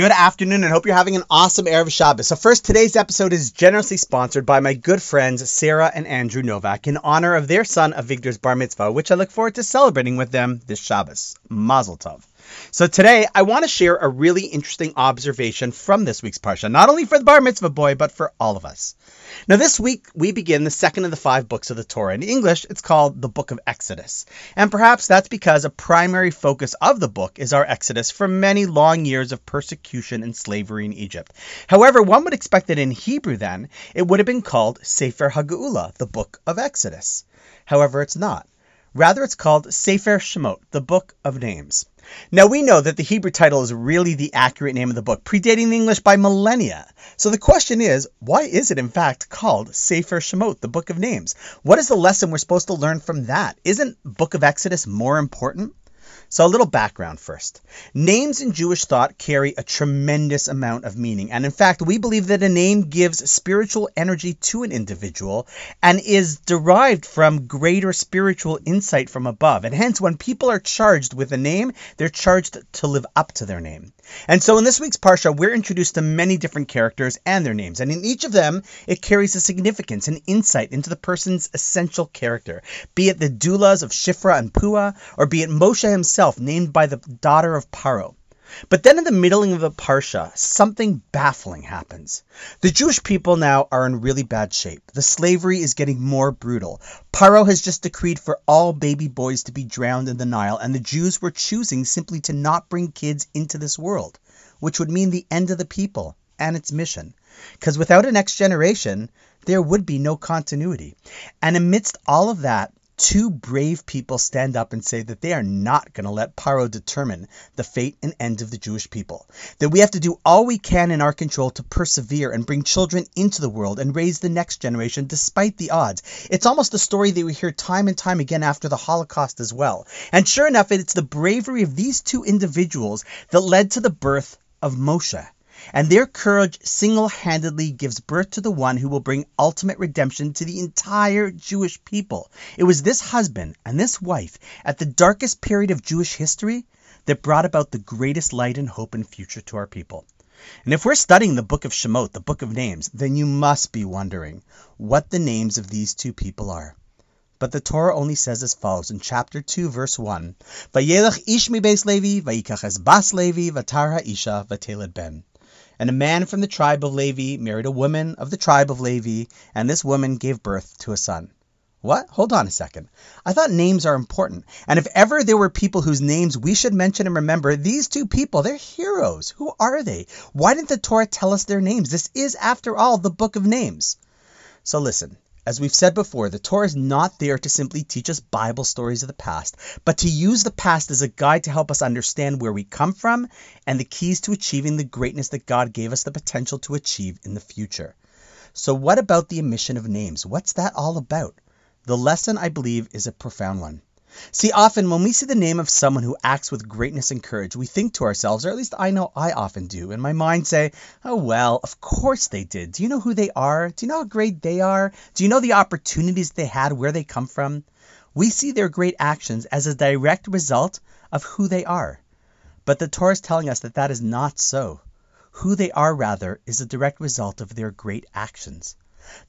Good afternoon and hope you're having an awesome Erev Shabbos. So first, today's episode is generously sponsored by my good friends Sarah and Andrew Novak in honor of their son Avigdor's bar mitzvah, which I look forward to celebrating with them this Shabbos. Mazel tov. So today I want to share a really interesting observation from this week's parsha, not only for the bar mitzvah boy, but for all of us. Now this week we begin the second of the five books of the Torah. In English, it's called the Book of Exodus. And perhaps that's because a primary focus of the book is our exodus from many long years of persecution and slavery in Egypt. However, one would expect that in Hebrew then, it would have been called Sefer HaGeula, the Book of Exodus. However, it's not. Rather, it's called Sefer Shemot, the Book of Names. Now, we know that the Hebrew title is really the accurate name of the book, predating the English by millennia. So the question is, why is it in fact called Sefer Shemot, the Book of Names? What is the lesson we're supposed to learn from that? Isn't Book of Exodus more important? So, a little background first. Names in Jewish thought carry a tremendous amount of meaning. And in fact, we believe that a name gives spiritual energy to an individual and is derived from greater spiritual insight from above. And hence, when people are charged with a name, they're charged to live up to their name. And so in this week's Parsha, we're introduced to many different characters and their names. And in each of them, it carries a significance and insight into the person's essential character, be it the doulas of Shifra and Pua, or be it Moshe himself, named by the daughter of Paro. But then in the middling of the Parsha, something baffling happens. The Jewish people now are in really bad shape. The slavery is getting more brutal. Paro has just decreed for all baby boys to be drowned in the Nile, and the Jews were choosing simply to not bring kids into this world, which would mean the end of the people and its mission. Because without a next generation, there would be no continuity. And amidst all of that, two brave people stand up and say that they are not going to let Paro determine the fate and end of the Jewish people. That we have to do all we can in our control to persevere and bring children into the world and raise the next generation despite the odds. It's almost a story that we hear time and time again after the Holocaust as well. And sure enough, it's the bravery of these two individuals that led to the birth of Moshe and their courage single handedly gives birth to the one who will bring ultimate redemption to the entire Jewish people. It was this husband and this wife at the darkest period of Jewish history that brought about the greatest light and hope and future to our people. And if we're studying the book of Shemot, the book of names, then you must be wondering what the names of these two people are. But the Torah only says as follows in chapter 2, verse 1 Vayelech ish mi beis Levi, vayikach es bas Levi, vatar ha'isha, vateled ben. And a man from the tribe of Levi married a woman of the tribe of Levi, and this woman gave birth to a son. What? Hold on a second. I thought names are important. And if ever there were people whose names we should mention and remember, these two people, they're heroes. Who are they? Why didn't the Torah tell us their names? This is, after all, the book of names. So listen, as we've said before, the Torah is not there to simply teach us Bible stories of the past, but to use the past as a guide to help us understand where we come from and the keys to achieving the greatness that God gave us the potential to achieve in the future. So, what about the omission of names? What's that all about? The lesson, I believe, is a profound one. See, often when we see the name of someone who acts with greatness and courage, we think to ourselves, or at least I know I often do, in my mind say, oh, well, of course they did. Do you know who they are? Do you know how great they are? Do you know the opportunities they had, where they come from? We see their great actions as a direct result of who they are. But the Torah is telling us that that is not so. Who they are, rather, is a direct result of their great actions.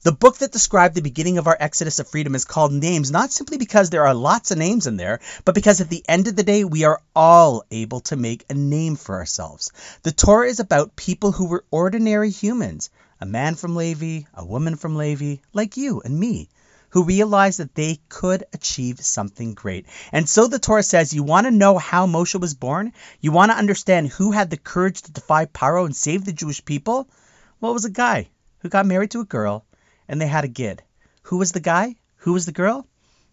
The book that described the beginning of our exodus of freedom is called Names, not simply because there are lots of names in there, but because at the end of the day, we are all able to make a name for ourselves. The Torah is about people who were ordinary humans a man from Levi, a woman from Levi, like you and me who realized that they could achieve something great. And so the Torah says, you want to know how Moshe was born? You want to understand who had the courage to defy Paro and save the Jewish people? Well, it was a guy who got married to a girl and they had a kid. Who was the guy? Who was the girl?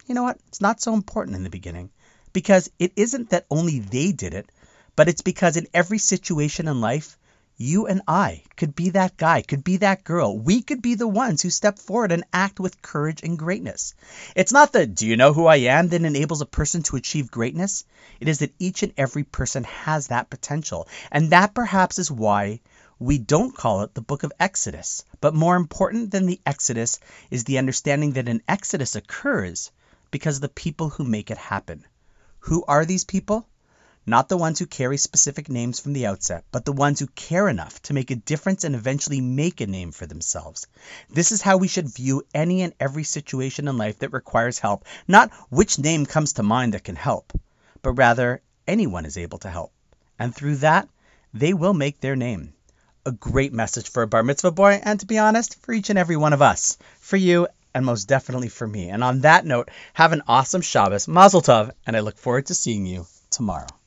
You know what? It's not so important in the beginning because it isn't that only they did it, but it's because in every situation in life, you and I could be that guy, could be that girl. We could be the ones who step forward and act with courage and greatness. It's not the do you know who I am that enables a person to achieve greatness. It is that each and every person has that potential. And that perhaps is why we don't call it the book of Exodus. But more important than the Exodus is the understanding that an Exodus occurs because of the people who make it happen. Who are these people? not the ones who carry specific names from the outset, but the ones who care enough to make a difference and eventually make a name for themselves. This is how we should view any and every situation in life that requires help, not which name comes to mind that can help, but rather anyone is able to help. And through that, they will make their name. A great message for a bar mitzvah boy, and to be honest, for each and every one of us, for you, and most definitely for me. And on that note, have an awesome Shabbos, Mazel Tov, and I look forward to seeing you tomorrow.